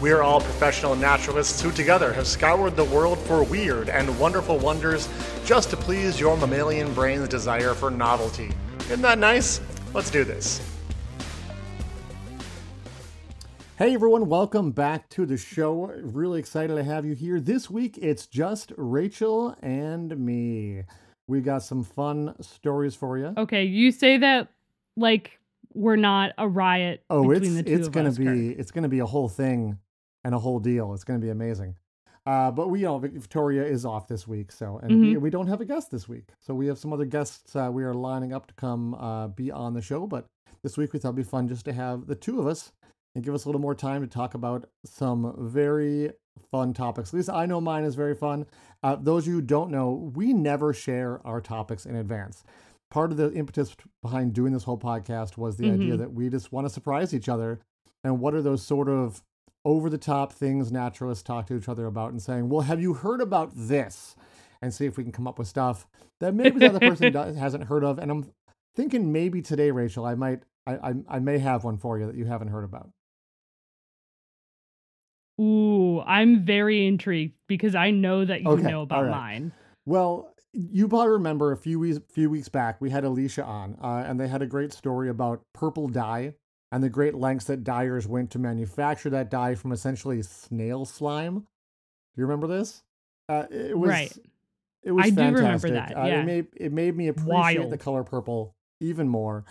We are all professional naturalists who together have scoured the world for weird and wonderful wonders just to please your mammalian brain's desire for novelty. Isn't that nice? Let's do this. Hey everyone, welcome back to the show. Really excited to have you here. This week it's just Rachel and me. We got some fun stories for you. Okay, you say that like we're not a riot. Oh, it's the two it's of gonna us, be Kirk. it's gonna be a whole thing and a whole deal. It's gonna be amazing. Uh, but we know Victoria is off this week, so and we, Mm-hmm. we don't have a guest this week. So we have some other guests uh, we are lining up to come uh, be on the show. But this week we thought it'd be fun just to have the two of us and give us a little more time to talk about some very fun topics. At least I know mine is very fun. Uh, those of you who don't know, we never share our topics in advance. Part of the impetus behind doing this whole podcast was the idea Mhm. that we just want to surprise each other. And what are those sort of over the top things naturalists talk to each other about and saying, well, have you heard about this? And see if we can come up with stuff that maybe the other person does, hasn't heard of. And I'm thinking maybe today, Rachel, I might, I, I, I may have one for you that you haven't heard about. Ooh, I'm very intrigued because I know that you Okay, know about right. mine. Well, you probably remember a few weeks few weeks back we had Alicia on, uh, and they had a great story about purple dye and the great lengths that dyers went to manufacture that dye from essentially snail slime. Do you remember this? Uh, it was Right. It was I do remember fantastic. that, Uh, yeah. it made it made me appreciate the color purple even more.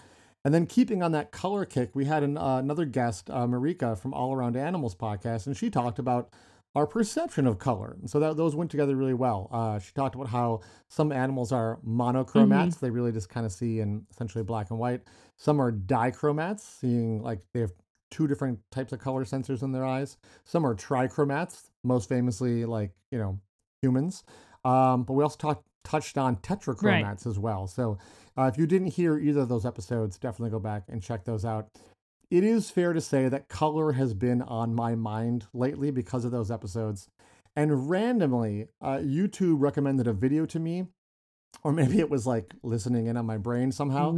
And then keeping on that color kick, we had an, uh, another guest, uh, Marika from All Around Animals podcast, and she talked about our perception of color. So that those went together really well. Uh, she talked about how some animals are monochromats; they really just kind of see in essentially black and white. Some are dichromats, seeing like they have two different types of color sensors in their eyes. Some are trichromats, most famously like you know humans. Um, but we also talked touched on tetrachromats as well. So uh, if you didn't hear either of those episodes, definitely go back and check those out. It is fair to say that color has been on my mind lately because of those episodes. And randomly, uh, YouTube recommended a video to me, or maybe it was like listening in on my brain somehow.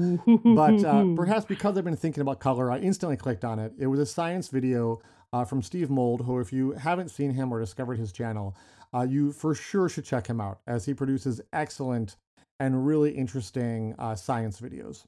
But uh, perhaps because I've been thinking about color, I instantly clicked on it. It was a science video uh, from Steve Mould, who, if you haven't seen him or discovered his channel, uh, you for sure should check him out as he produces excellent and really interesting uh, science videos.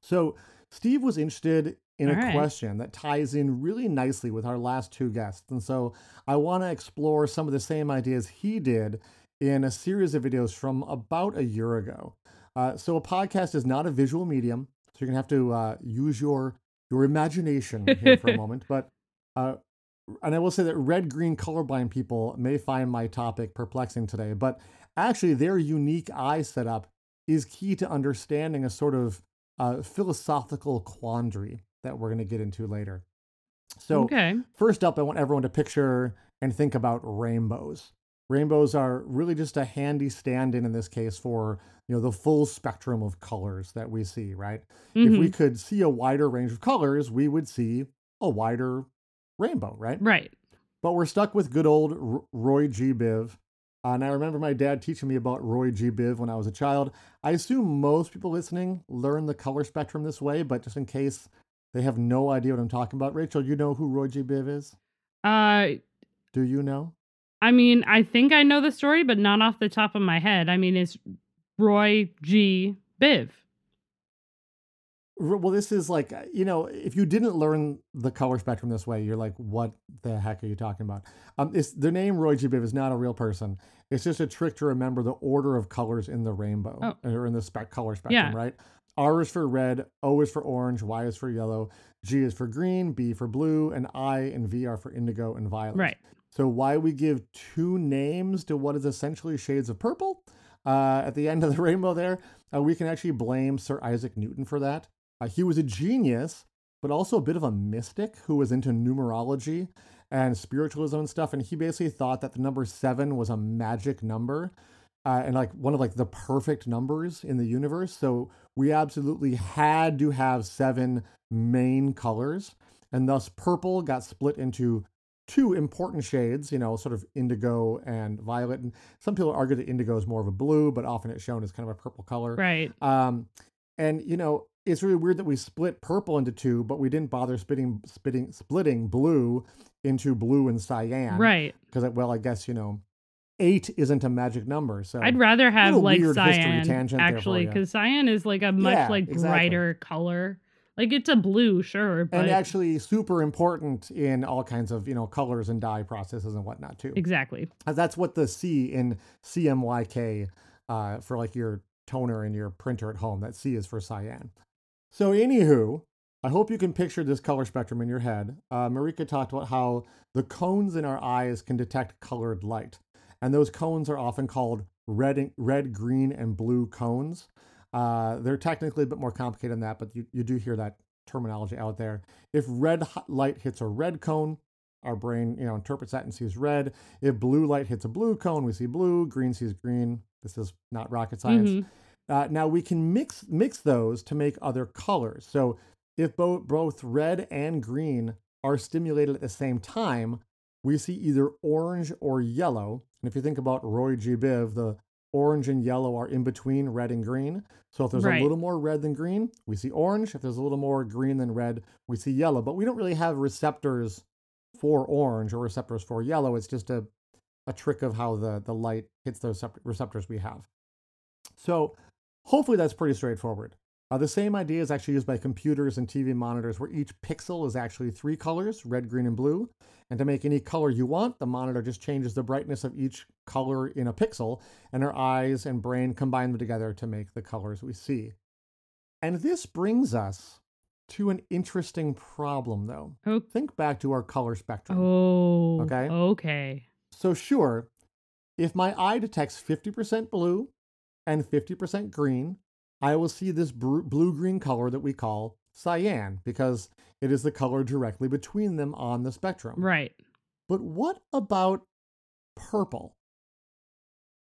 So, Steve was interested in a All right. question that ties in really nicely with our last two guests. And so, I want to explore some of the same ideas he did in a series of videos from about a year ago. Uh, so, a podcast is not a visual medium, so you're gonna have to uh, use your your imagination here for a moment. But uh, and I will say that red green colorblind people may find my topic perplexing today, but actually their unique eye setup is key to understanding a sort of uh, philosophical quandary that we're going to get into later. So, okay. First up, I want everyone to picture and think about rainbows. Rainbows are really just a handy stand-in in this case for you know the full spectrum of colors that we see. Right? If we Mhm. could see a wider range of colors, we would see a wider rainbow. Right? Right. But we're stuck with good old R- Roy G. Biv. Uh, and I remember my dad teaching me about Roy G. Biv when I was a child. I assume most people listening learn the color spectrum this way, but just in case they have no idea what I'm talking about, Rachel, you know who Roy G. Biv is? Uh, Do you know? I mean, I think I know the story, but not off the top of my head. I mean, it's Roy G. Biv. Well, this is like, uh, you know, if you didn't learn the color spectrum this way, you're like, what the heck are you talking about? Um, it's, the name Roy G. Biv is not a real person. It's just a trick to remember the order of colors in the rainbow Oh. or in the spec color spectrum, Yeah. right? R is for red, O is for orange, Y is for yellow, G is for green, B for blue, and I and V are for indigo and violet. Right. So why we give two names to what is essentially shades of purple uh, at the end of the rainbow there, uh, we can actually blame Sir Isaac Newton for that. Uh, he was a genius, but also a bit of a mystic who was into numerology and spiritualism and stuff. And he basically thought that the number seven was a magic number. uh, and like one of like the perfect numbers in the universe. So we absolutely had to have seven main colors, and thus purple got split into two important shades, you know, sort of indigo and violet. And some people argue that indigo is more of a blue, but often it's shown as kind of a purple color. Right. Um, and you know, it's really weird that we split purple into two, but we didn't bother splitting, splitting, splitting blue into blue and cyan. Right. Because, well, I guess you know, eight isn't a magic number. So I'd rather have like weird history cyan tangent actually because cyan is like a much Yeah, like exactly. brighter color. Like it's a blue, sure, but and actually super important in all kinds of you know colors and dye processes and whatnot too. exactly. Uh, That's what the C in CMYK uh, for like your toner in your printer at home. That C is for cyan. So, anywho, I hope you can picture this color spectrum in your head. Uh, Marika talked about how the cones in our eyes can detect colored light, and those cones are often called red, red, green, and blue cones. Uh, they're technically a bit more complicated than that, but you, you do hear that terminology out there. If red light hits a red cone, our brain, you know, interprets that and sees red. If blue light hits a blue cone, we see blue. Green sees green. This is not rocket science. Mhm. Uh, now we can mix mix those to make other colors. So if both both red and green are stimulated at the same time, we see either orange or yellow. And if you think about Roy G. Biv, the orange and yellow are in between red and green. So if there's Right. a little more red than green, we see orange. If there's a little more green than red, we see yellow. But we don't really have receptors for orange or receptors for yellow. It's just a, a trick of how the, the light hits those receptors we have. So hopefully that's pretty straightforward. Uh, the same idea is actually used by computers and TV monitors where each pixel is actually three colors, red, green, and blue. And to make any color you want, the monitor just changes the brightness of each color in a pixel, and our eyes and brain combine them together to make the colors we see. And this brings us to an interesting problem, though. Oh, Think back to our color spectrum. oh, Okay. okay. So, sure, if my eye detects 50% blue and 50% green, I will see this blue green color that we call cyan because it is the color directly between them on the spectrum. Right. But what about purple?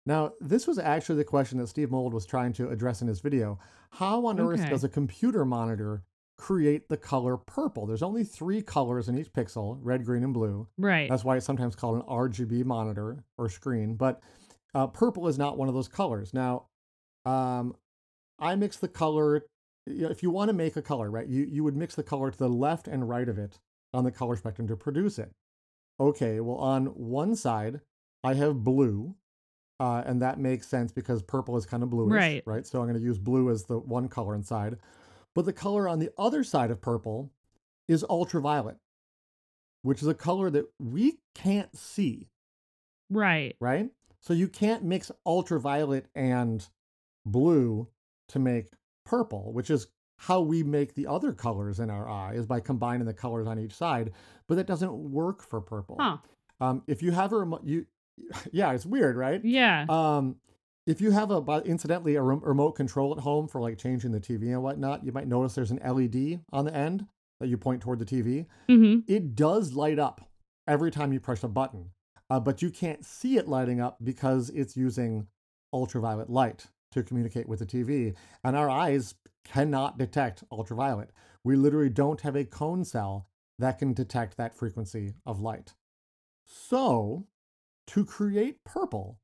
Now, this was actually the question that Steve Mould was trying to address in his video. How on earth does a computer monitor create the color purple? There's only three colors in each pixel red, green, and blue. Right. That's why it's sometimes called an RGB monitor or screen. But uh, purple is not one of those colors. Now, um, I mix the color. You know, if you want to make a color, right, you, you would mix the color to the left and right of it on the color spectrum to produce it. Okay, well, on one side, I have blue, uh, and that makes sense because purple is kind of bluish, Right. Right. So I'm going to use blue as the one color inside. But the color on the other side of purple is ultraviolet, which is a color that we can't see, right. right? So you can't mix ultraviolet and blue to make purple, which is how we make the other colors in our eye is by combining the colors on each side, but that doesn't work for purple. Huh. Um, if you have a remote, you, yeah, it's weird, right? Yeah. Um, if you have a, incidentally, a remote control at home for like changing the TV and whatnot, you might notice there's an LED on the end that you point toward the TV. hmm It does light up every time you press a button, uh, but you can't see it lighting up because it's using ultraviolet light to communicate with the TV. And our eyes cannot detect ultraviolet. We literally don't have a cone cell that can detect that frequency of light. So, to create purple,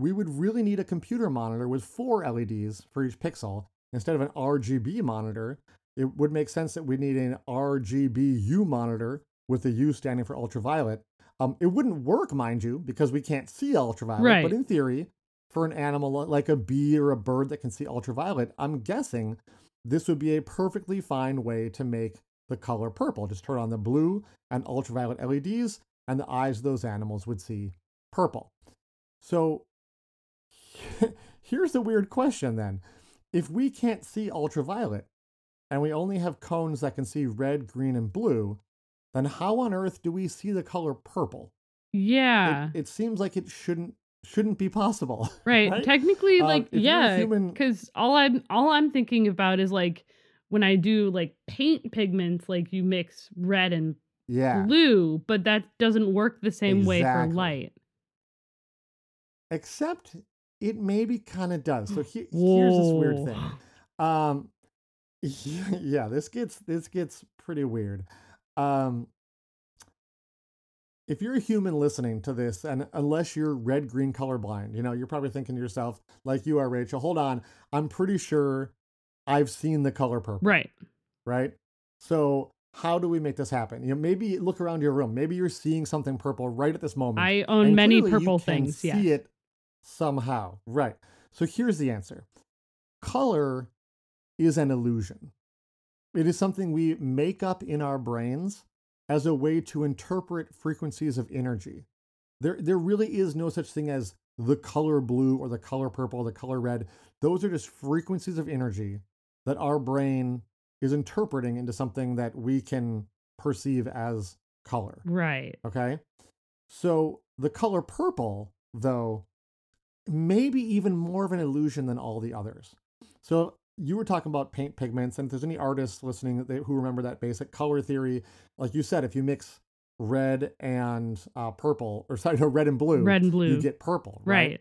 we would really need a computer monitor with four LEDs for each pixel instead of an RGB monitor. It would make sense that we need an RGBU monitor with the U standing for ultraviolet. Um, it wouldn't work, mind you, because we can't see ultraviolet. Right. But in theory, for an animal like a bee or a bird that can see ultraviolet, I'm guessing this would be a perfectly fine way to make the color purple. Just turn on the blue and ultraviolet LEDs, and the eyes of those animals would see purple. So here's a weird question then. If we can't see ultraviolet and we only have cones that can see red, green, and blue, then how on earth do we see the color purple? Yeah. It, seems like it shouldn't shouldn't be possible. right. right? Technically, Um, like, yeah, human- because all I'm all I'm thinking about is like when I do like paint pigments, like you mix red and Yeah. blue, but that doesn't work the same way for light. Except it maybe kind of does. So he, here's this weird thing. Um, yeah, this gets this gets pretty weird. Um, if you're a human listening to this, and unless you're red green colorblind, you know you're probably thinking to yourself, like you are, Rachel. Hold on, I'm pretty sure I've seen the color purple Right. right? So how do we make this happen? You know, maybe look around your room. Maybe you're seeing something purple right at this moment. I own and many purple things. See Yes. it somehow, right? So here's the answer: color is an illusion. It is something we make up in our brains as a way to interpret frequencies of energy. There, there really is no such thing as the color blue or the color purple or the color red. Those are just frequencies of energy that our brain is interpreting into something that we can perceive as color. Right. Okay. So the color purple, though, maybe even more of an illusion than all the others. So you were talking about paint pigments, and if there's any artists listening that they, who remember that basic color theory, like you said, if you mix red and uh, purple, or sorry, no, red and blue, Red and blue. you get purple, right? Right.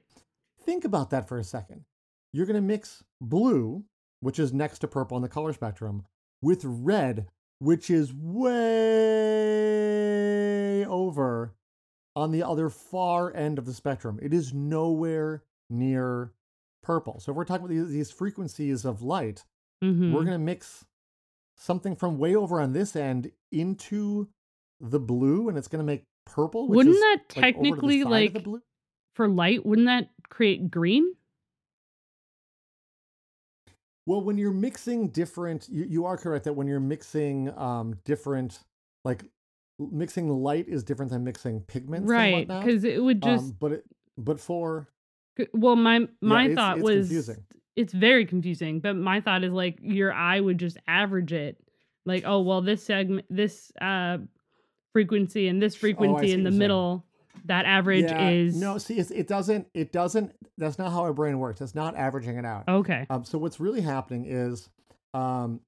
Think about that for a second. You're going to mix blue, which is next to purple on the color spectrum, with red, which is way over on the other far end of the spectrum. It is nowhere near purple. So if we're talking about these, these frequencies of light, hmm we're going to mix something from way over on this end into the blue, and it's going to make purple. Which Wouldn't that like, over to the technically like for light? Wouldn't that create green? Well, when you're mixing different, you, you are correct that when you're mixing um, different, like mixing light is different than mixing pigments, Right. Because it would just. um, but it, but for well, my my it's- thought it's was confusing. it's very confusing. But my thought is like your eye would just average it, like oh well this segment this uh frequency and this frequency see in the you're saying. middle, that average yeah, is no, see, it's, it doesn't, it doesn't. That's not how our brain works. It's not averaging it out. okay. Um, so what's really happening is um,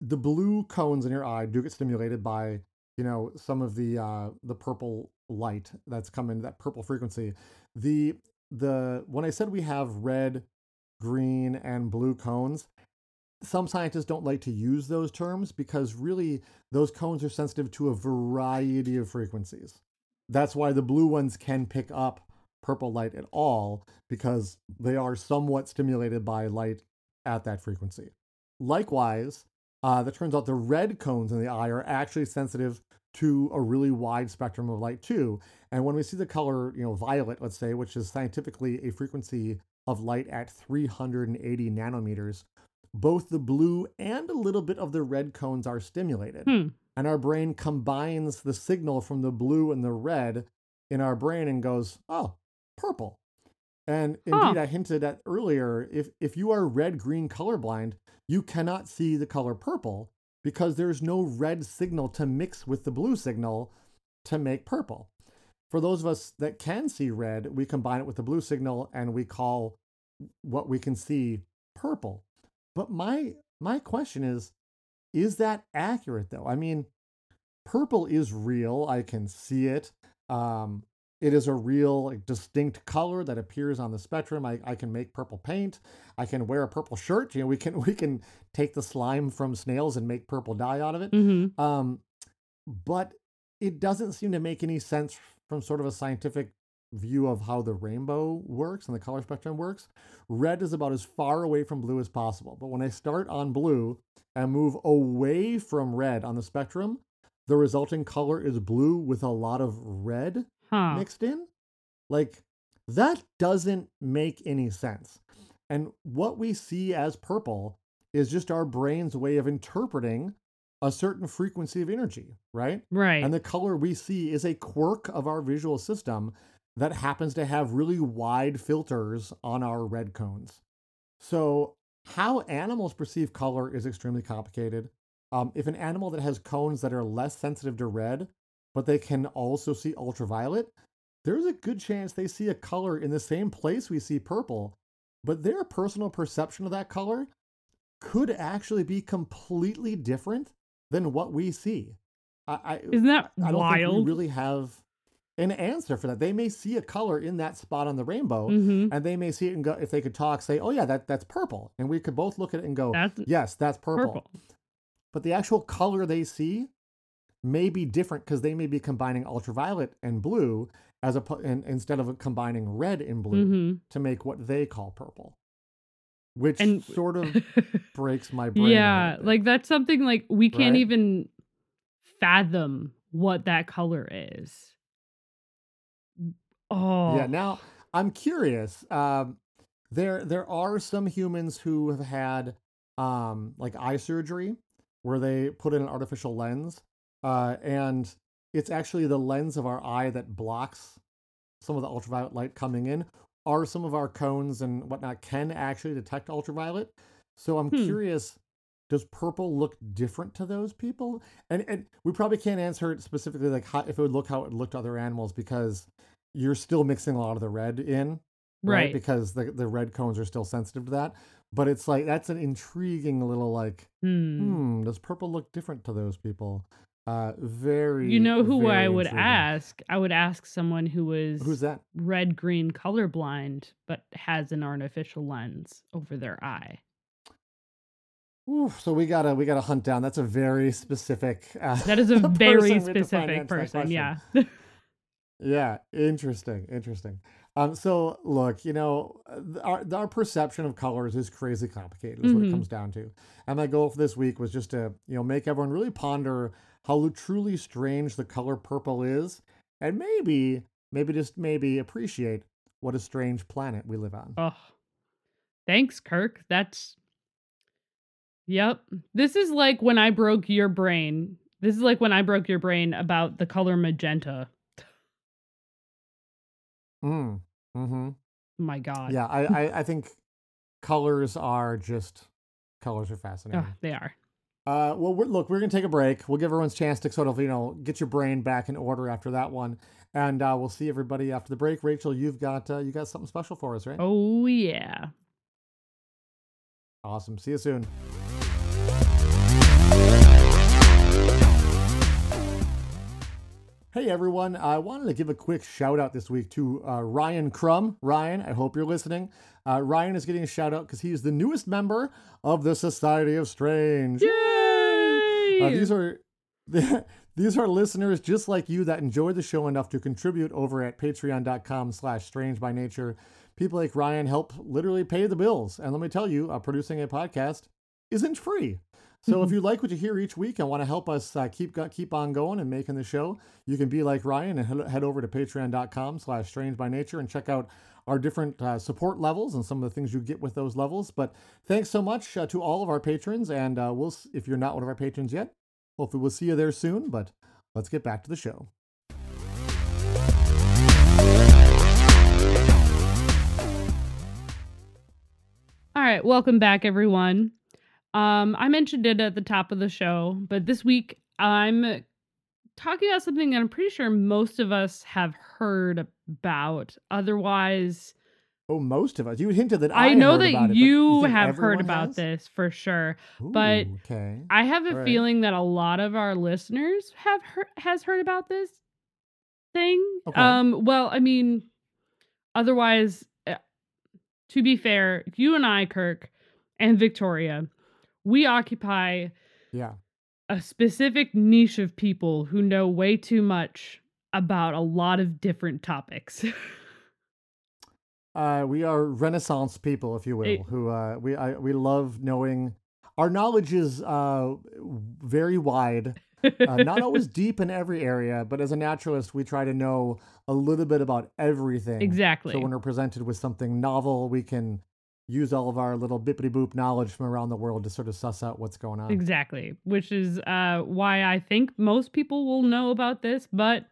the blue cones in your eye do get stimulated by you know some of the uh, the purple light that's coming that purple frequency. The the when I said we have red, green, and blue cones, some scientists don't like to use those terms because really those cones are sensitive to a variety of frequencies. That's why the blue ones can pick up purple light at all because they are somewhat stimulated by light at that frequency. Likewise, uh, that turns out the red cones in the eye are actually sensitive to a really wide spectrum of light too. And when we see the color, you know, violet, let's say, which is scientifically a frequency of light at 380 nanometers, both the blue and a little bit of the red cones are stimulated. Hmm. And our brain combines the signal from the blue and the red in our brain and goes, oh, purple. And Huh. indeed, I hinted at earlier if, if you are red green colorblind, you cannot see the color purple because there's no red signal to mix with the blue signal to make purple. For those of us that can see red, we combine it with the blue signal and we call what we can see purple. But my my question is is that accurate though? I mean, purple is real. I can see it. Um, it is a real like, distinct color that appears on the spectrum. I, I can make purple paint. I can wear a purple shirt. You know, we can we can take the slime from snails and make purple dye out of it. hmm Um, but it doesn't seem to make any sense from sort of a scientific view of how the rainbow works and the color spectrum works. Red is about as far away from blue as possible. But when I start on blue and move away from red on the spectrum, the resulting color is blue with a lot of red Huh. mixed in. Like that doesn't make any sense. And what we see as purple is just our brain's way of interpreting a certain frequency of energy, right? Right. And the color we see is a quirk of our visual system that happens to have really wide filters on our red cones. So, how animals perceive color is extremely complicated. Um, if an animal that has cones that are less sensitive to red, but they can also see ultraviolet, there's a good chance they see a color in the same place we see purple, but their personal perception of that color could actually be completely different than what we see. I, I, Isn't that I don't think we really have an answer for that. They may see a color in that spot on the rainbow, hmm and they may see it and go. If they could talk, say, "Oh yeah, that that's purple," and we could both look at it and go, That's "Yes, that's purple." purple. But the actual color they see may be different because they may be combining ultraviolet and blue as a and, instead of combining red and blue hmm to make what they call purple, which And sort of breaks my brain. yeah, like that's something like we can't Right? even fathom what that color is. Oh, Yeah. Now I'm curious. Um, there there are some humans who have had um, like eye surgery where they put in an artificial lens, uh, and it's actually the lens of our eye that blocks some of the ultraviolet light coming in. Are some of our cones and whatnot can actually detect ultraviolet? So I'm Hmm. curious. Does purple look different to those people? And and we probably can't answer it specifically like how, if it would look how it looked to other animals because you're still mixing a lot of the red in, right? right. Because the the red cones are still sensitive to that. But it's like that's an intriguing little like, Hmm. hmm, does purple look different to those people? Uh, very. You know who I would intriguing. ask? I would ask someone who was Who's that? red green colorblind but has an artificial lens over their eye. Ooh, so we gotta we gotta hunt down. That's a very specific. Uh, That is a very we have to find specific person. Yeah. Yeah, interesting, interesting. Um, so look, you know, uh, our our perception of colors is crazy complicated. Is what it comes down to. And my goal for this week was just to, you know, make everyone really ponder how truly strange the color purple is, and maybe, maybe just maybe appreciate what a strange planet we live on. oh. Thanks, Kirk. That's Yep. This is like when I broke your brain. This is like when I broke your brain about the color magenta. Mm. Mm-hmm. My god. Yeah, I, I I think colors are just colors are fascinating. they are. Uh, well, we're, look, we're going to take a break. We'll give everyone's chance to sort of, you know, get your brain back in order after that one, and uh, we'll see everybody after the break. Rachel, you've got uh, you got something special for us, right? Oh yeah. Awesome. See you soon. Hey everyone, I wanted to give a quick shout out this week to uh, Ryan Crum. Ryan, I hope you're listening. Uh, Ryan is getting a shout out because he is the newest member of the Society of Strange. Yay! Uh, these are these are listeners just like you that enjoy the show enough to contribute over at patreon.com slash strange by nature. People like Ryan help literally pay the bills. And let me tell you, uh, producing a podcast isn't free. So if you like what you hear each week and want to help us uh, keep keep on going and making the show, you can be like Ryan and head- head over to patreon.com slash strange by nature and check out our different uh, support levels and some of the things you get with those levels. But thanks so much uh, to all of our patrons. And uh, we'll, if you're not one of our patrons yet, hopefully we'll see you there soon. But let's get back to the show. All right, welcome back, everyone. Um, I mentioned it at the top of the show, but this week I'm talking about something that I'm pretty sure most of us have heard about. Otherwise, Oh, most of us. You hinted that I, I, know that it, but you have heard about has? this for sure. but okay. I have a right. feeling that a lot of our listeners have heard, has heard about this thing. Okay. Um, well, I mean, otherwise, uh, to be fair, you and I, Kirk, and Victoria, we occupy Yeah. a specific niche of people who know way too much about a lot of different topics. Uh, we are Renaissance people, if you will, Eh. who uh, we I, we love knowing. Our knowledge is uh, very wide, uh, not always deep in every area, but as a naturalist, we try to know a little bit about everything. exactly. So when we're presented with something novel, we can use all of our little bippity boop knowledge from around the world to sort of suss out what's going on. Exactly, which is uh, why I think most people will know about this, but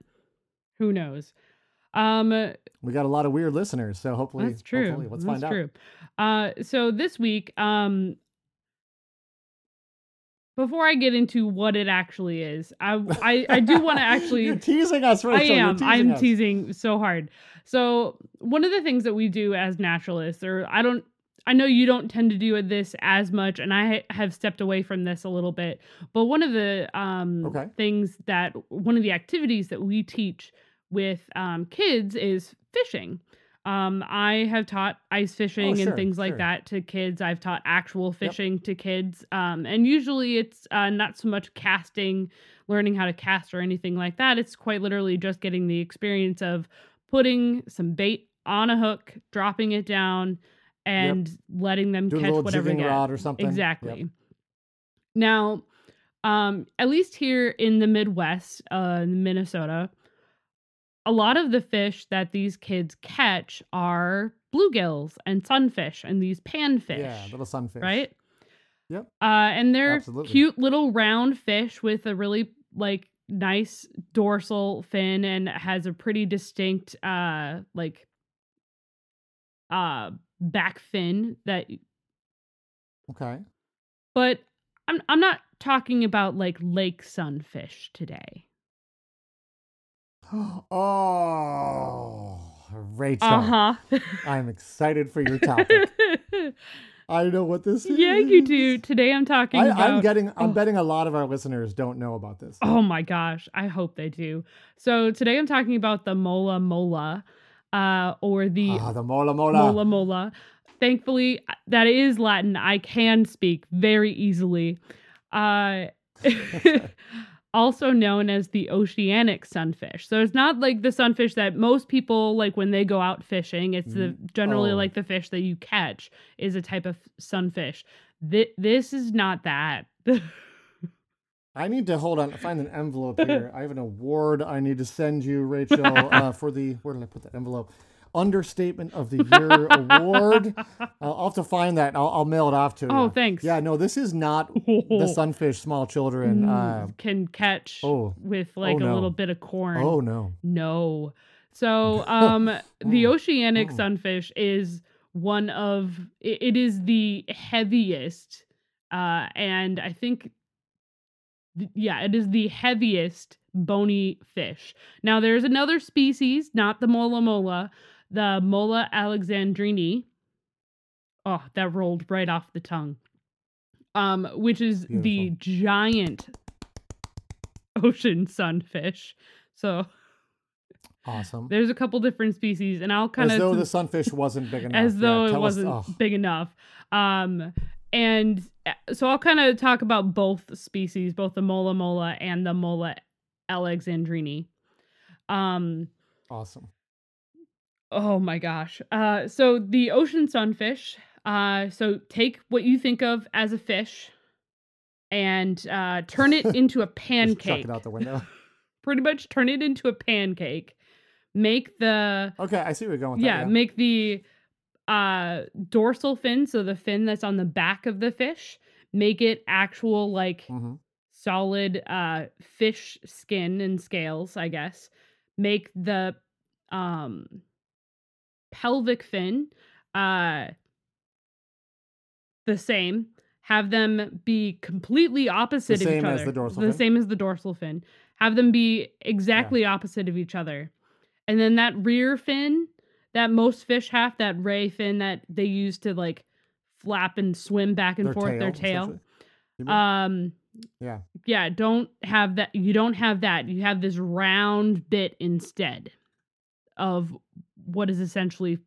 who knows? Um, We got a lot of weird listeners, so hopefully, that's true. hopefully, let's that's find out. true. Uh, so this week, um, before I get into what it actually is, I I, I do want to actually You're teasing us, I Rachel. You're am. teasing I'm us. teasing so hard. So one of the things that we do as naturalists, or I don't, I know you don't tend to do this as much, and I have stepped away from this a little bit. But one of the um, Okay. things that one of the activities that we teach with um, kids is fishing. Um, I have taught ice fishing sure, and things like sure. that to kids. I've taught actual fishing to kids. Um, and usually it's uh, not so much casting, learning how to cast or anything like that. It's quite literally just getting the experience of putting some bait on a hook, dropping it down, and letting them Do catch whatever they rod or something. Yep. Exactly. Now, um, at least here in the Midwest, uh, in Minnesota, a lot of the fish that these kids catch are bluegills and sunfish and these panfish. Yeah, little sunfish. right? Yep. Uh, and they're Absolutely. cute little round fish with a really like nice dorsal fin and has a pretty distinct uh like uh back fin that Okay. but I'm I'm not talking about like lake sunfish today. Oh, Rachel. Uh-huh. I'm excited for your topic. I know what this is. yeah, you do. Today I'm talking I, about I'm getting. I'm Oh. betting a lot of our listeners don't know about this. Oh my gosh, I hope they do. So today I'm talking about the mola mola, uh, or the Ah, the mola mola. mola mola. Thankfully, that is Latin. I can speak very easily. Uh, also known as the oceanic sunfish. So it's not like the sunfish that most people like when they go out fishing. It's the generally Oh. like the fish that you catch is a type of sunfish. Th- this is not that. I need to hold on. Find an envelope here. I have an award I need to send you, Rachel, uh, for the. Where did I put that envelope? Understatement of the Year award. Uh, I'll have to find that. I'll, I'll mail it off to you. Oh, thanks. Yeah, no, this is not the sunfish small children. Uh, can catch oh. with like Oh, a little bit of corn. oh no. No. So, um, the oceanic Mm. sunfish is one of it, is the heaviest, uh, and I think, th- yeah, it is the heaviest bony fish. Now, there's another species, not the mola mola, the mola alexandrini. Oh, that rolled right off the tongue. Um, which is the giant ocean sunfish. So Awesome. there's a couple different species, and I'll kind of As though the sunfish wasn't big enough. as Yeah, though it wasn't oh. big enough. Um, and uh, so I'll kind of talk about both species, both the mola mola and the mola alexandrini. Um, awesome. oh my gosh. Uh, so the ocean sunfish. Uh, so take what you think of as a fish, and uh, turn it into a Just chuck pancake. it out the window. Pretty much turn it into a pancake. Make the Okay, I see where you're going with yeah, that. make the uh dorsal fin so the fin that's on the back of the fish make it actual like hmm solid uh fish skin and scales i guess. Make the um pelvic fin uh the same. Have them be completely opposite of each same other. as the dorsal the same as the dorsal fin. Have them be exactly opposite of each other. And then that rear fin that most fish have that ray fin that they use to like flap and swim back and Their forth their tail, tail. You mean? um yeah. yeah, don't have that. You don't have that. You have this round bit instead of what is essentially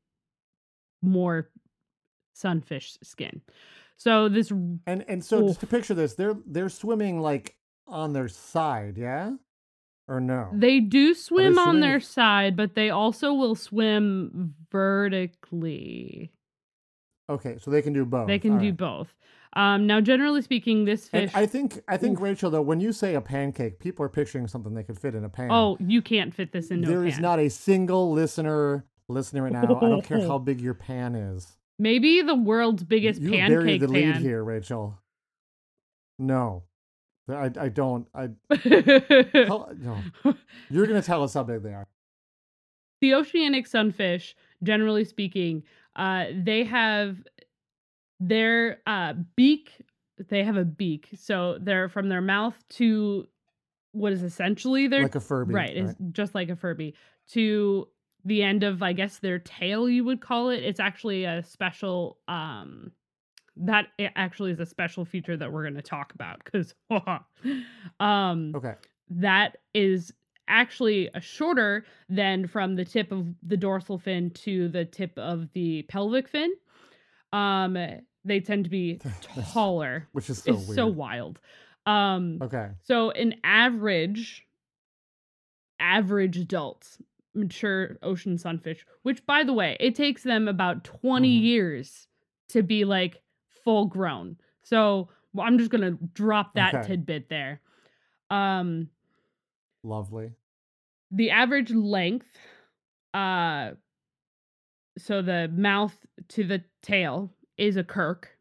more sunfish skin. So this And and so just to picture this, they're they're swimming like on their side, yeah? Or no? they do swim on their side, but they also will swim vertically. okay, so they can do both. They can all do right. both. Um, now, generally speaking, this And fish. I think I think Oof. Rachel though, when you say a pancake, people are picturing something they could fit in a pan. oh, you can't fit this in. there is pan. not a single listener listening right now. I don't care how big your pan is. Maybe the world's biggest pancake pan. you pancake buried the lead here, Rachel. No, I, I don't. I how, no. You're gonna tell us how big they are. the oceanic sunfish, generally speaking, uh, they have their uh, beak. They have a beak, so they're from their mouth to what is essentially their Like a Furby, right? Is right? just like a Furby to the end of, I guess, their tail. You would call it. It's actually a special. Um, that actually is a special feature that we're going to talk about because, um, Okay. that is actually uh, shorter than from the tip of the dorsal fin to the tip of the pelvic fin. Um, they tend to be taller. which is so it's weird. so wild. Um, okay. so an average, average adult mature ocean sunfish, which by the way, it takes them about 20 Mhm. years to be like full grown. So well, I'm just gonna drop that Okay. tidbit there. Um, Lovely. the average length, uh, so the mouth to the tail is a kirk.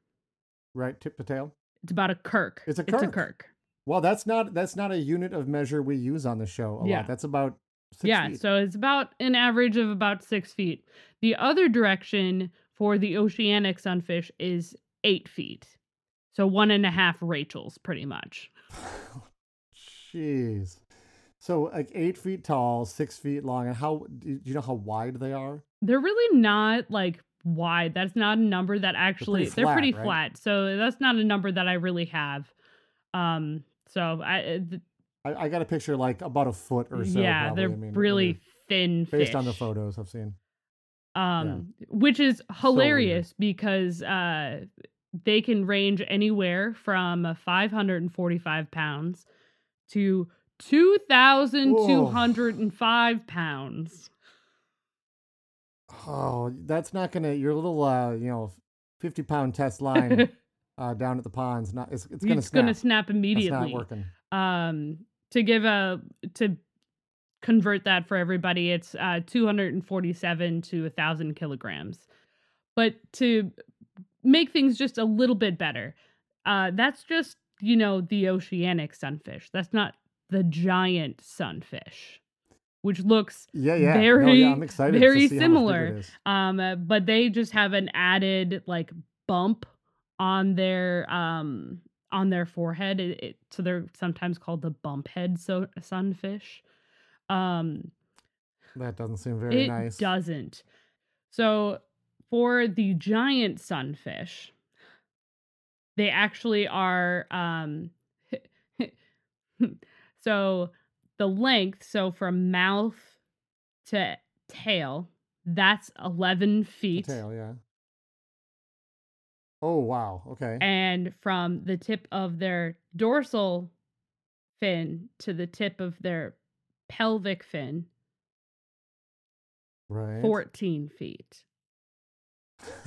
Right, tip to tail. It's about a kirk. It's a It's a kirk. kirk. Well, that's not that's not a unit of measure we use on the show a Yeah. lot. That's about six yeah, feet. so it's about an average of about six feet. The other direction for the oceanic sunfish is eight feet. So one and a half Rachels, pretty much. Jeez. So like eight feet tall, six feet long, and how do you know how wide they are? They're really not like wide. That's not a number that actually they're pretty, flat, flat, right? So that's not a number that I really have. Um so I uh, th- I, I got a picture like about a foot or so. yeah, probably. they're I mean, really thin based on the photos I've seen. um which is hilarious because uh they can range anywhere from 545 pounds to 2205 pounds Oh, that's not gonna your little uh you know fifty pound test line uh down at the ponds. Not it's it's gonna it's snap. gonna snap That's immediately not working. um to give a to convert that for everybody it's uh 247 to a 1000 kilograms but to make things just a little bit better uh that's just you know the oceanic sunfish that's not the giant sunfish which looks Yeah, yeah. no, very, yeah, I'm excited. very to see similar. much bigger it is. um uh, but they just have an added like bump on their um on their forehead it, it, so they're sometimes called the bump head so sunfish um That doesn't seem very it nice. doesn't so for the giant sunfish they actually are um so the length so from mouth to tail that's 11 The feet tail, yeah. Oh wow. Okay. and from the tip of their dorsal fin to the tip of their pelvic fin right. 14 feet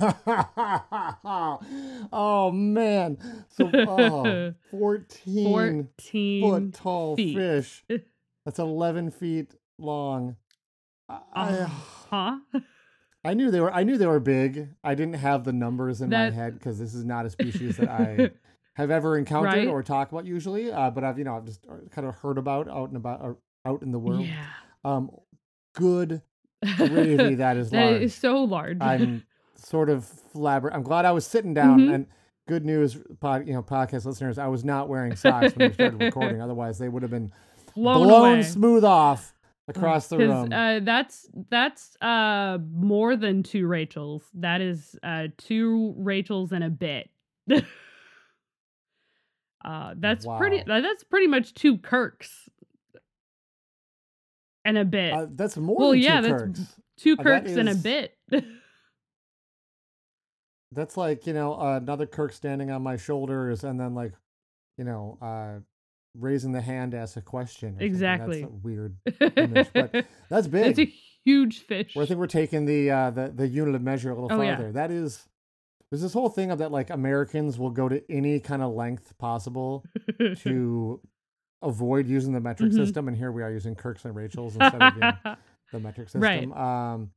oh man. So oh, 14 14 foot tall feet. fish. That's 11 feet long. I, I- huh I knew they were I knew they were big. I didn't have the numbers in That- my head because this is not a species that I have ever encountered Right. or talk about usually. Uh, but I've you know I've just kind of heard about out and about or out in the world. yeah Um, good gravy that is That large. is so large I'm sort of flabber. I'm glad I was sitting down Mhm. and good news, pod, you know, podcast listeners. I was not wearing socks when we started recording. Otherwise, they would have been blown, blown, smooth off across the room. Uh, that's that's uh more than two Rachels. That is uh two Rachels and a bit. uh, that's pretty. That's pretty much two Kirks and a bit. Uh, that's more well, than two yeah, that's Kirks. two that Kirks and a bit. That's like you know another Kirk standing on my shoulders, and then like, you know, uh, raising the hand to ask a question. Exactly. That's a weird. image, but That's big. That's a huge fish. Well, I think we're taking the uh, the the unit of measure a little Oh, yeah. farther. That is, there's this whole thing of that like Americans will go to any kind of length possible to avoid using the metric Mhm. system, and here we are using Kirks and Rachels instead of you know, the metric system. Right. Um,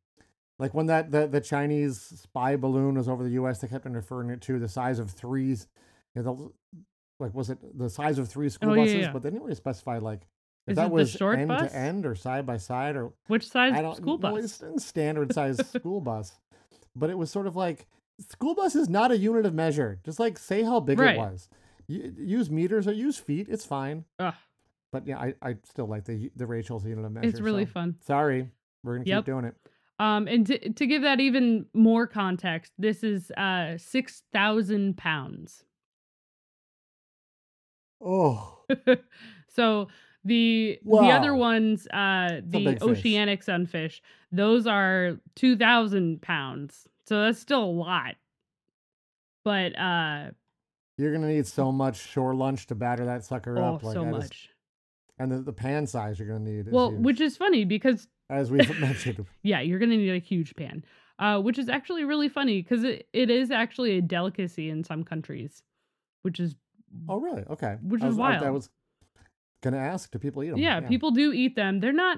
like when that the, the Chinese spy balloon was over the U.S., they kept on referring it to the size of threes. You know, the, like was it the size of three school Oh, buses? yeah. But they didn't really specify like if Is that was short end bus? to end or side by side or Which size I don't school bus? It's a standard size school bus, but it was sort of like school bus is not a unit of measure. Just like say how big Right. it was. You, use meters or use feet. It's fine. Ugh, But yeah, I, I still like the the Rachel's unit of measure. it's really so fun. Sorry, we're gonna Yep. keep doing it. Um, and to, to give that even more context, this is uh six thousand pounds. Oh, so The the other ones, uh, the big fish. oceanic sunfish, those are two thousand pounds. So that's still a lot. But uh, You're gonna need so much shore lunch to batter that sucker oh, up. Like so much. and the, the pan size you're gonna need. Well, huge, which is funny because as we've mentioned. yeah, you're gonna need a huge pan. Uh, which is actually really funny because it, it is actually a delicacy in some countries, which is Oh, really? Okay. Which I is was, I- I, was gonna ask, do people eat them? yeah, people do eat them. They're not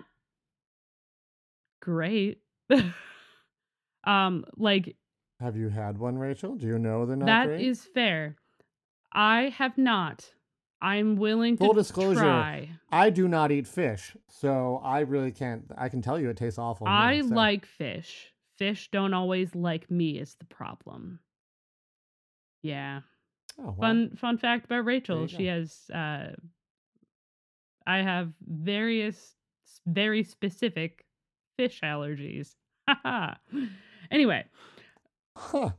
great. um, like Have you had one, Rachel? Do you know they're not that great? is fair. I have not. I'm willing to Full disclosure, try. I do not eat fish, so I really can't. I can tell you it tastes awful. I so- like fish. Fish don't always like me is the problem. Yeah. Oh, well, Fun fun fact about Rachel. She go. has uh I have various very specific fish allergies. Anyway, Huh.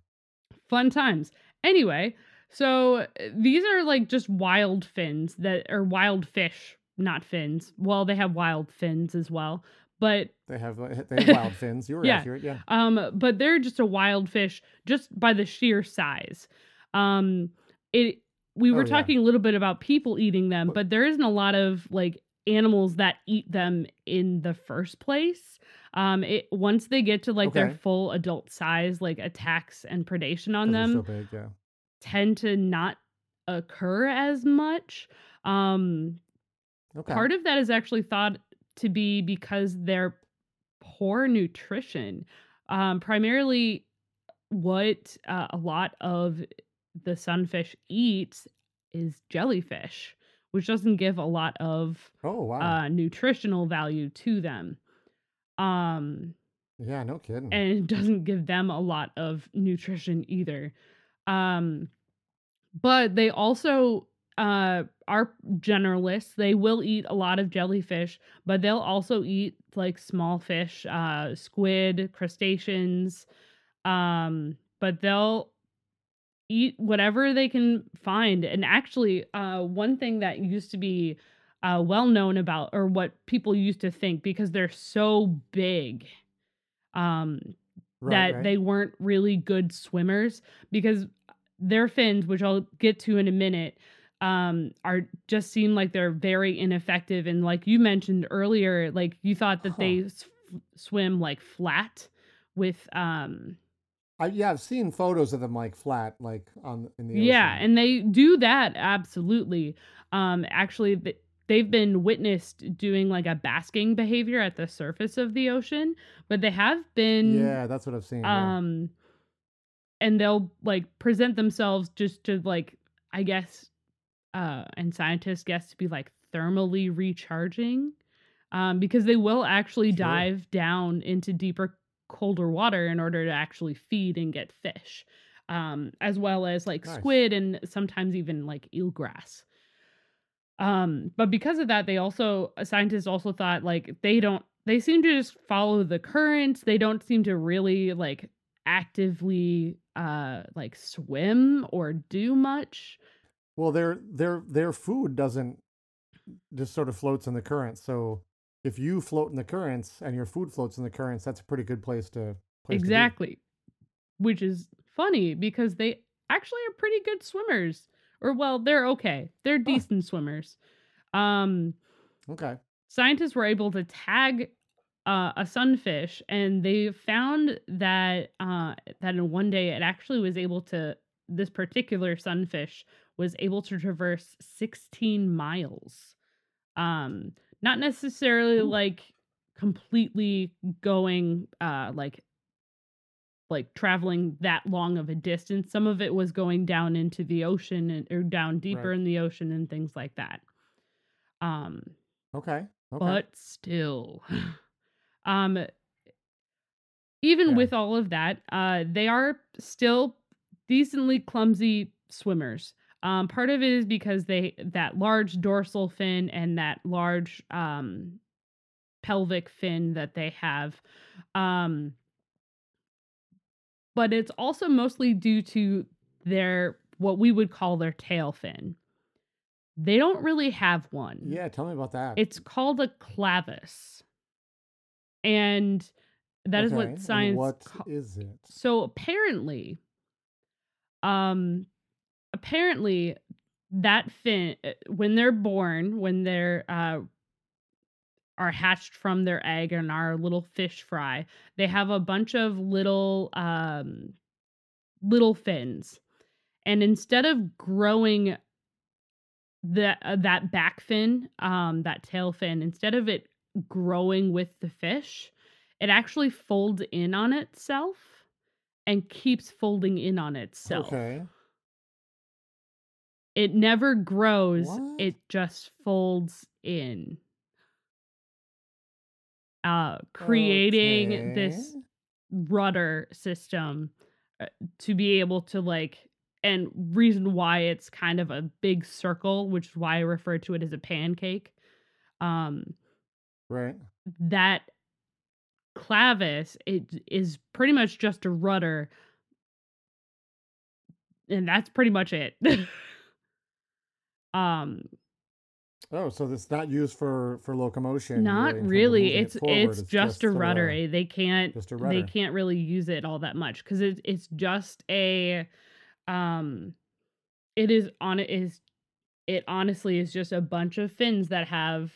fun times. Anyway, so uh, these are like just wild fins that are wild fish, not fins. Well, they have wild fins as well, but They have uh, they have wild fins. You were Yeah. accurate. Yeah. um but they're just a wild fish just by the sheer size. Um it we Oh, were yeah. talking a little bit about people eating them, But- there isn't a lot of like animals that eat them in the first place. Um it once they get to like their full adult size, like attacks and predation on them so big. Yeah. Tend to not occur as much. Um Okay. Part of that is actually thought to be because they're poor nutrition. Um, primarily, what uh, a lot of the sunfish eats is jellyfish, which doesn't give a lot of oh wow. uh, nutritional value to them. Um, yeah. No kidding. and it doesn't give them a lot of nutrition either. Um, but they also uh, are generalists. They will eat a lot of jellyfish, but they'll also eat like small fish, uh, squid, crustaceans. Um, but they'll eat whatever they can find. And actually, uh, one thing that used to be uh, well known about, or what people used to think, because they're so big, um, Right, that right. they weren't really good swimmers because their fins, which I'll get to in a minute, um, are just seem like they're very ineffective. And like you mentioned earlier, like you thought that Huh. they s- swim like flat with um I, yeah, I've seen photos of them like flat, like on in the ocean. yeah and they do that absolutely um actually th- they've been witnessed doing like a basking behavior at the surface of the ocean but they have been yeah, that's what I've seen. yeah. um and they'll like present themselves just to like i guess uh and scientists guess to be like thermally recharging um because they will actually Sure. dive down into deeper colder water in order to actually feed and get fish um as well as like Nice. squid and sometimes even like eelgrass um but because of that they also scientists also thought like they don't they seem to just follow the currents. They don't seem to really like actively uh like swim or do much. Well, their their their food doesn't just sort of floats in the currents. So if you float in the currents and your food floats in the currents, that's a pretty good place to place to exactly. Which is funny because they actually are pretty good swimmers or well they're okay they're decent swimmers um Okay. scientists were able to tag uh, a sunfish and they found that uh, that in one day it actually was able to this particular sunfish was able to traverse 16 miles um not necessarily Ooh. like completely going uh like like traveling that long of a distance some of it was going down into the ocean and or down deeper Right. in the ocean and things like that um Okay. Okay. but still um even Yeah. with all of that uh they are still decently clumsy swimmers um part of it is because they that large dorsal fin and that large um pelvic fin that they have um but it's also mostly due to their what we would call their tail fin They don't really have one. Yeah, tell me about that. It's called a clavus. And that is Okay, what and science What ca- is it? so apparently um apparently that fin uh, when they're born when they're uh are hatched from their egg and are little fish fry they have a bunch of little um little fins and instead of growing that uh, that back fin um that tail fin instead of it growing with the fish it actually folds in on itself and keeps folding in on itself. Okay. It never grows, What? it just folds in. Uh creating this rudder system uh, to be able to like and reason why it's kind of a big circle, which is why I refer to it as a pancake. Um Right. that clavus it is pretty much just a rudder and that's pretty much it um Oh, so it's not used for for locomotion. not of really moving it it's it's just a rudder eh, they can't just a rudder. they can't really use it all that much because it, it's just a um it is on it is it honestly is just a bunch of fins that have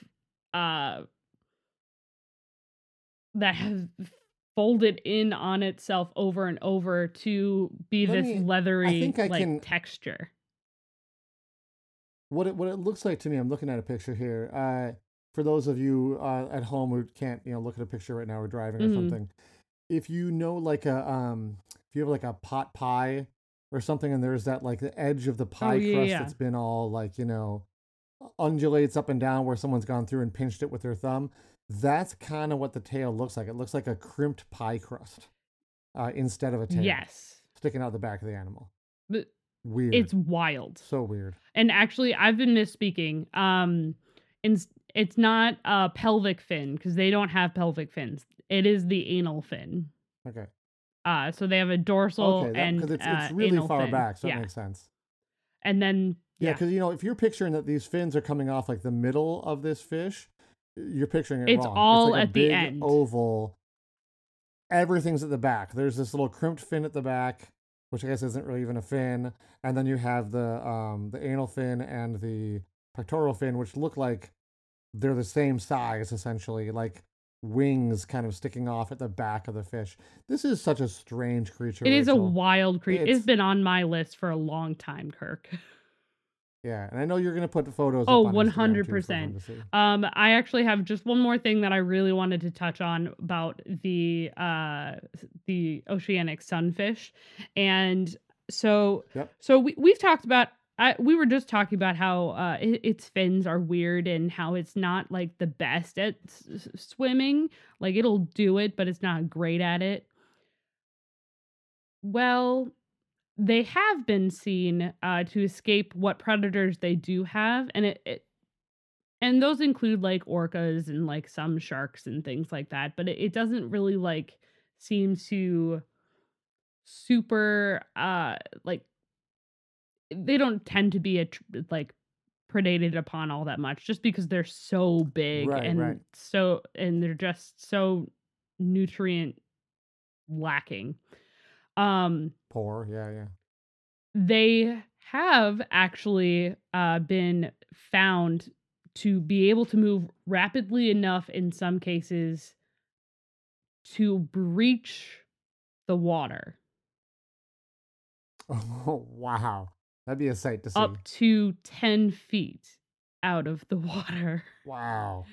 uh that have folded in on itself over and over to be Let this me- I leathery think I like can- texture What it what it looks like to me, I'm looking at a picture here. Uh, for those of you uh, at home who can't, you know, look at a picture right now or driving or Mhm. something, if you know, like a um, if you have like a pot pie or something, and there's that like the edge of the pie Oh, yeah, crust yeah. that's been all like you know, undulates up and down where someone's gone through and pinched it with their thumb. That's kind of what the tail looks like. It looks like a crimped pie crust uh, instead of a tail yes sticking out the back of the animal. but Weird. it's wild so weird. And actually, I've been misspeaking. Um, it's it's not a pelvic fin because they don't have pelvic fins. It is the anal fin. Okay. Uh, so they have a dorsal okay, and because it's uh, it's really far fin. back, so yeah, that makes sense. and then Yeah, yeah, because you know, if you're picturing that these fins are coming off like the middle of this fish, you're picturing it It's wrong. all like a at the end. oval. Everything's at the back. There's this little crimped fin at the back, which I guess isn't really even a fin, and then you have the um the anal fin and the pectoral fin, which look like they're the same size essentially, like wings kind of sticking off at the back of the fish. This is such a strange creature. it is a wild creature. It's- It's been on my list for a long time, Kirk. Yeah, and I know you're gonna put photos. Oh, up on Instagram, too, for 100%. everyone to see. Um, I actually have just one more thing that I really wanted to touch on about the uh the oceanic sunfish, and so Yep. so we we've talked about. I, we were just talking about how uh, i its fins are weird and how it's not like the best at s- swimming. Like it'll do it, but it's not great at it. Well, they have been seen uh, to escape what predators they do have, and it, it and those include like orcas and like some sharks and things like that. But it, it doesn't really like seem to super uh like they don't tend to be a tr- like predated upon all that much just because they're so big Right, and right. so and they're just so nutrient lacking um Poor, yeah, yeah. they have actually uh, been found to be able to move rapidly enough in some cases to breach the water Oh wow, that'd be a sight to see. up to 10 feet out of the water. Wow.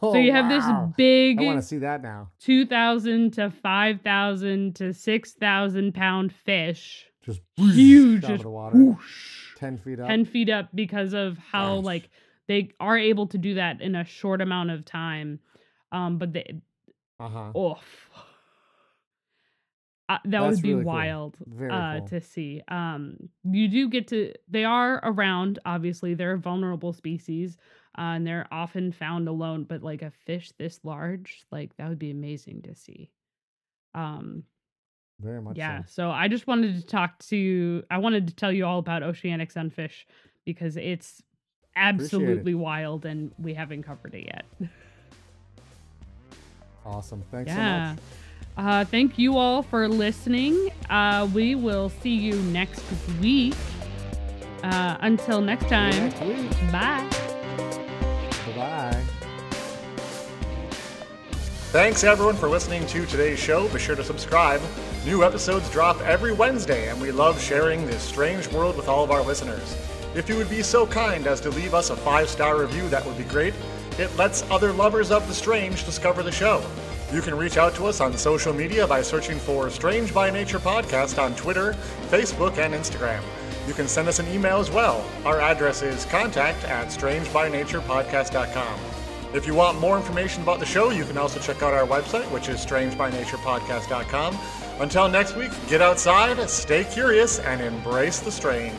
So you have this big I want to see that now. 2,000 to 5,000 to 6,000 pound fish. Just Huge, out of the water, whoosh. ten feet up. 10 feet up because of how Gosh. like they are able to do that in a short amount of time um but they Uh huh. oof uh, that That's would be really wild Very uh cool. to see um you do get to they are around obviously they're a vulnerable species uh, and they're often found alone but like a fish this large like that would be amazing to see um Very much. yeah So. so i just wanted to talk to i wanted to tell you all about oceanic sunfish because it's absolutely wild, and we haven't covered it yet. Awesome. Thanks yeah. so much. Uh, thank you all for listening. Uh, we will see you next week. Uh, until next time, Next bye. Thanks everyone for listening to today's show. Be sure to subscribe. New episodes drop every Wednesday, and we love sharing this strange world with all of our listeners. If you would be so kind as to leave us a five star review, that would be great. It lets other lovers of the strange discover the show. You can reach out to us on social media by searching for Strange by Nature Podcast on Twitter, Facebook, and Instagram. You can send us an email as well. Our address is contact at strangebynaturepodcast.com. If you want more information about the show, you can also check out our website, which is strangebynaturepodcast.com. Until next week, get outside, stay curious, and embrace the strange.